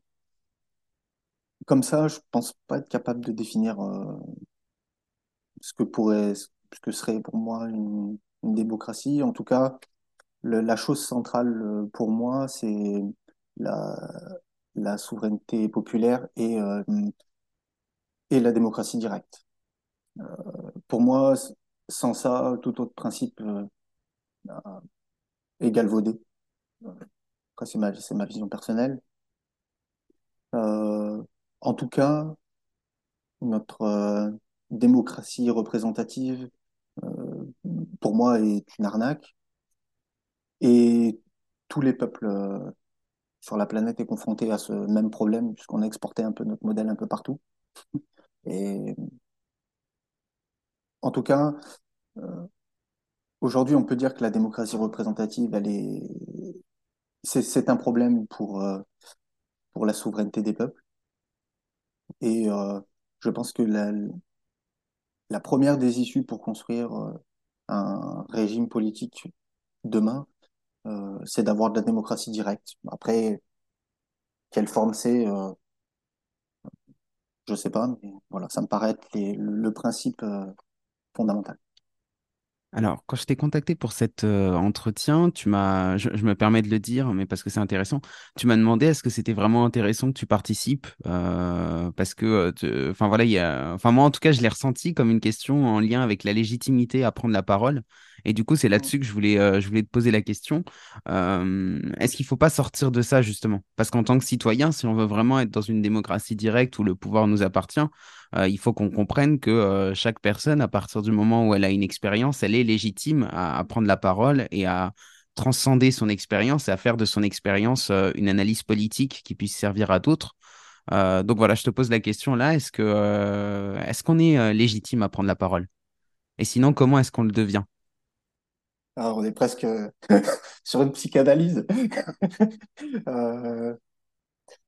Comme ça, je pense pas être capable de définir euh, ce que pourrait, ce que serait pour moi une, démocratie. En tout cas, la chose centrale euh, pour moi, c'est la, la souveraineté populaire et, euh, et la démocratie directe. Pour moi, sans ça, tout autre principe euh, est galvaudé. C'est ma, ma vision personnelle. Euh, en tout cas, notre euh, démocratie représentative, euh, pour moi, est une arnaque. Et tous les peuples euh, sur la planète est confrontés à ce même problème, puisqu'on a exporté un peu notre modèle un peu partout. Et en tout cas, euh, aujourd'hui, on peut dire que la démocratie représentative, elle est, c'est, un problème pour, euh, pour la souveraineté des peuples. Et euh, je pense que la, la première des issues pour construire un régime politique demain, euh, c'est d'avoir de la démocratie directe. Après, quelle forme c'est, euh, je sais pas, mais voilà, ça me paraît être le, principe euh, fondamental. Alors, quand je t'ai contacté pour cet euh, entretien, tu m'as, je, me permets de le dire, mais parce que c'est intéressant, tu m'as demandé est-ce que c'était vraiment intéressant que tu participes, parce que, enfin voilà, enfin moi en tout cas, je l'ai ressenti comme une question en lien avec la légitimité à prendre la parole, et du coup c'est là-dessus que je voulais, euh, je voulais te poser la question. Euh, est-ce qu'il faut pas sortir de ça justement? Parce qu'en tant que citoyen, si on veut vraiment être dans une démocratie directe où le pouvoir nous appartient, euh, il faut qu'on comprenne que chaque personne, à partir du moment où elle a une expérience, elle est légitime à, à prendre la parole et à transcender son expérience et à faire de son expérience une analyse politique qui puisse servir à d'autres. Euh, donc voilà, je te pose la question là, est-ce que euh, est-ce qu'on est légitime à prendre la parole? Et sinon, comment est-ce qu'on le devient? Alors, on est presque sur une psychanalyse. Euh,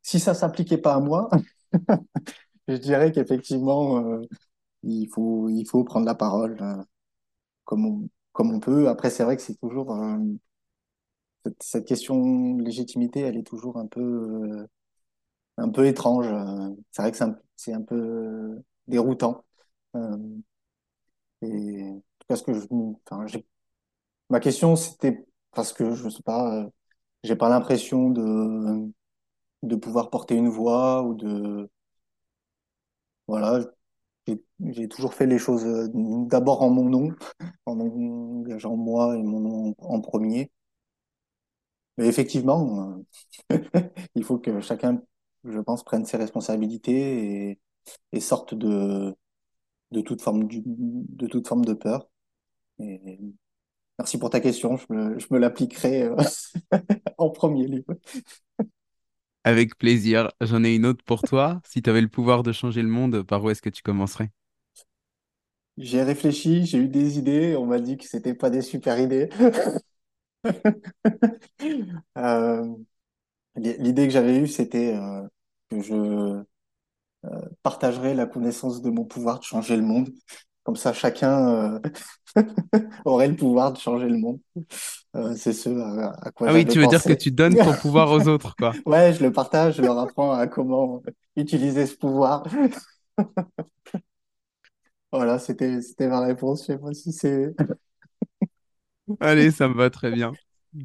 si ça s'appliquait pas à moi, je dirais qu'effectivement, euh, il faut, il faut prendre la parole euh, comme on, comme on peut. Après, c'est vrai que c'est toujours euh, cette, question de légitimité, elle est toujours un peu, euh, un peu étrange. Euh, C'est vrai que c'est un, un peu déroutant. Euh, et en tout cas, que je, enfin, j'ai, ma question, c'était parce que je sais pas, euh, j'ai pas l'impression de, de pouvoir porter une voix ou de, voilà, j'ai toujours fait les choses euh, d'abord en mon nom, en engageant moi et mon nom en premier. Mais effectivement, euh, il faut que chacun, je pense, prenne ses responsabilités et, sorte de, de toute forme de toute forme de peur. Merci pour ta question, je me, je me l'appliquerai euh, en premier lieu. Avec plaisir. J'en ai une autre pour toi. Si tu avais le pouvoir de changer le monde, par où est-ce que tu commencerais? J'ai réfléchi, j'ai eu des idées, on m'a dit que c'était pas des super idées. Euh, l'idée que j'avais eue, c'était euh, que je partagerais la connaissance de mon pouvoir de changer le monde. Comme ça, chacun euh, aurait le pouvoir de changer le monde. Euh, c'est ce à, quoi Ah oui, tu veux dire que tu donnes ton pouvoir aux autres, quoi. Ouais, je le partage, je leur apprends à comment utiliser ce pouvoir. Voilà, c'était c'était ma réponse. Je sais pas si c'est. Allez, ça me va très bien.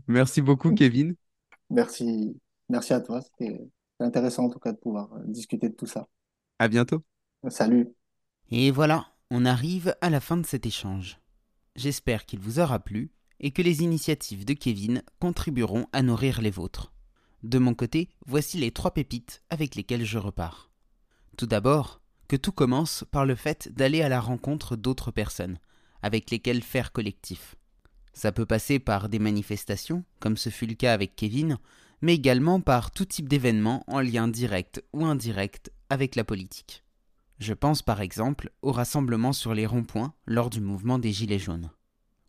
Merci beaucoup, Kevin. Merci, merci à toi. C'était intéressant en tout cas de pouvoir discuter de tout ça. À bientôt. Salut. Et voilà, on arrive à la fin de cet échange. J'espère qu'il vous aura plu et que les initiatives de Kevin contribueront à nourrir les vôtres. De mon côté, voici les trois pépites avec lesquelles je repars. Tout d'abord, que tout commence par le fait d'aller à la rencontre d'autres personnes, avec lesquelles faire collectif. Ça peut passer par des manifestations, comme ce fut le cas avec Kevin, mais également par tout type d'événements en lien direct ou indirect avec la politique. Je pense par exemple au rassemblement sur les ronds-points lors du mouvement des Gilets jaunes.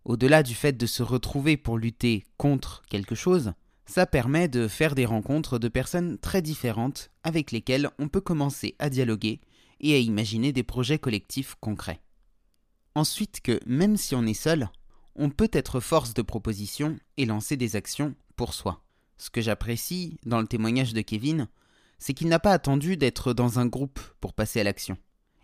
Au-delà du fait de se retrouver pour lutter contre quelque chose, ça permet de faire des rencontres de personnes très différentes avec lesquelles on peut commencer à dialoguer et à imaginer des projets collectifs concrets. Ensuite que même si on est seul, on peut être force de proposition et lancer des actions pour soi. Ce que j'apprécie dans le témoignage de Kevin, c'est qu'il n'a pas attendu d'être dans un groupe pour passer à l'action.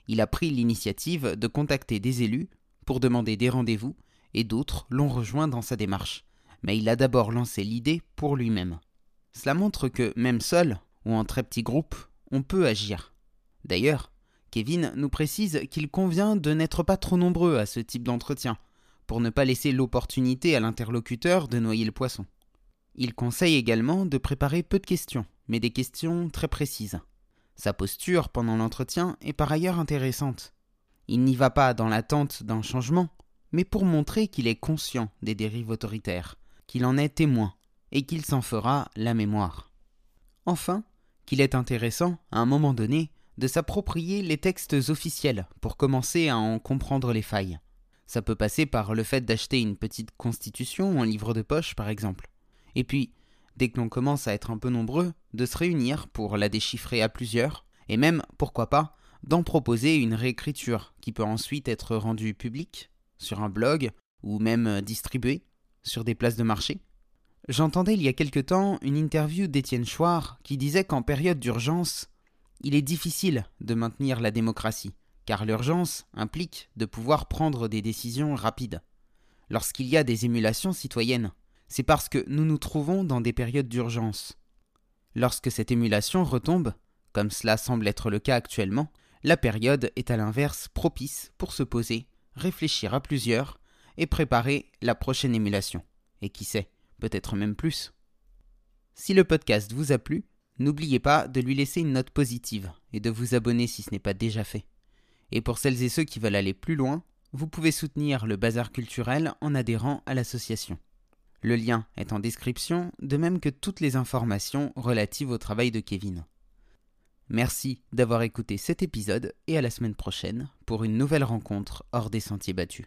Il a pris l'initiative de contacter des élus pour demander des rendez-vous et d'autres l'ont rejoint dans sa démarche. Mais il a d'abord lancé l'idée pour lui-même. Cela montre que même seul ou en très petit groupe, on peut agir. D'ailleurs, Kevin nous précise qu'il convient de n'être pas trop nombreux à ce type d'entretien, pour ne pas laisser l'opportunité à l'interlocuteur de noyer le poisson. Il conseille également de préparer peu de questions, mais des questions très précises. Sa posture pendant l'entretien est par ailleurs intéressante. Il n'y va pas dans l'attente d'un changement, mais pour montrer qu'il est conscient des dérives autoritaires, qu'il en est témoin, et qu'il s'en fera la mémoire. Enfin, qu'il est intéressant, à un moment donné, de s'approprier les textes officiels pour commencer à en comprendre les failles. Ça peut passer par le fait d'acheter une petite constitution en livre de poche, par exemple. Et puis, dès que l'on commence à être un peu nombreux, de se réunir pour la déchiffrer à plusieurs, et même, pourquoi pas, d'en proposer une réécriture qui peut ensuite être rendue publique, sur un blog, ou même distribuée, sur des places de marché. J'entendais il y a quelque temps une interview d'Étienne Chouard qui disait qu'en période d'urgence, il est difficile de maintenir la démocratie, car l'urgence implique de pouvoir prendre des décisions rapides. Lorsqu'il y a des émulations citoyennes, c'est parce que nous nous trouvons dans des périodes d'urgence. Lorsque cette émulation retombe, comme cela semble être le cas actuellement, la période est à l'inverse propice pour se poser, réfléchir à plusieurs et préparer la prochaine émulation. Et qui sait, peut-être même plus. Si le podcast vous a plu, n'oubliez pas de lui laisser une note positive et de vous abonner si ce n'est pas déjà fait. Et pour celles et ceux qui veulent aller plus loin, vous pouvez soutenir le bazar culturel en adhérant à l'association. Le lien est en description, de même que toutes les informations relatives au travail de Kevin. Merci d'avoir écouté cet épisode et à la semaine prochaine pour une nouvelle rencontre hors des sentiers battus.